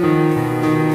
Música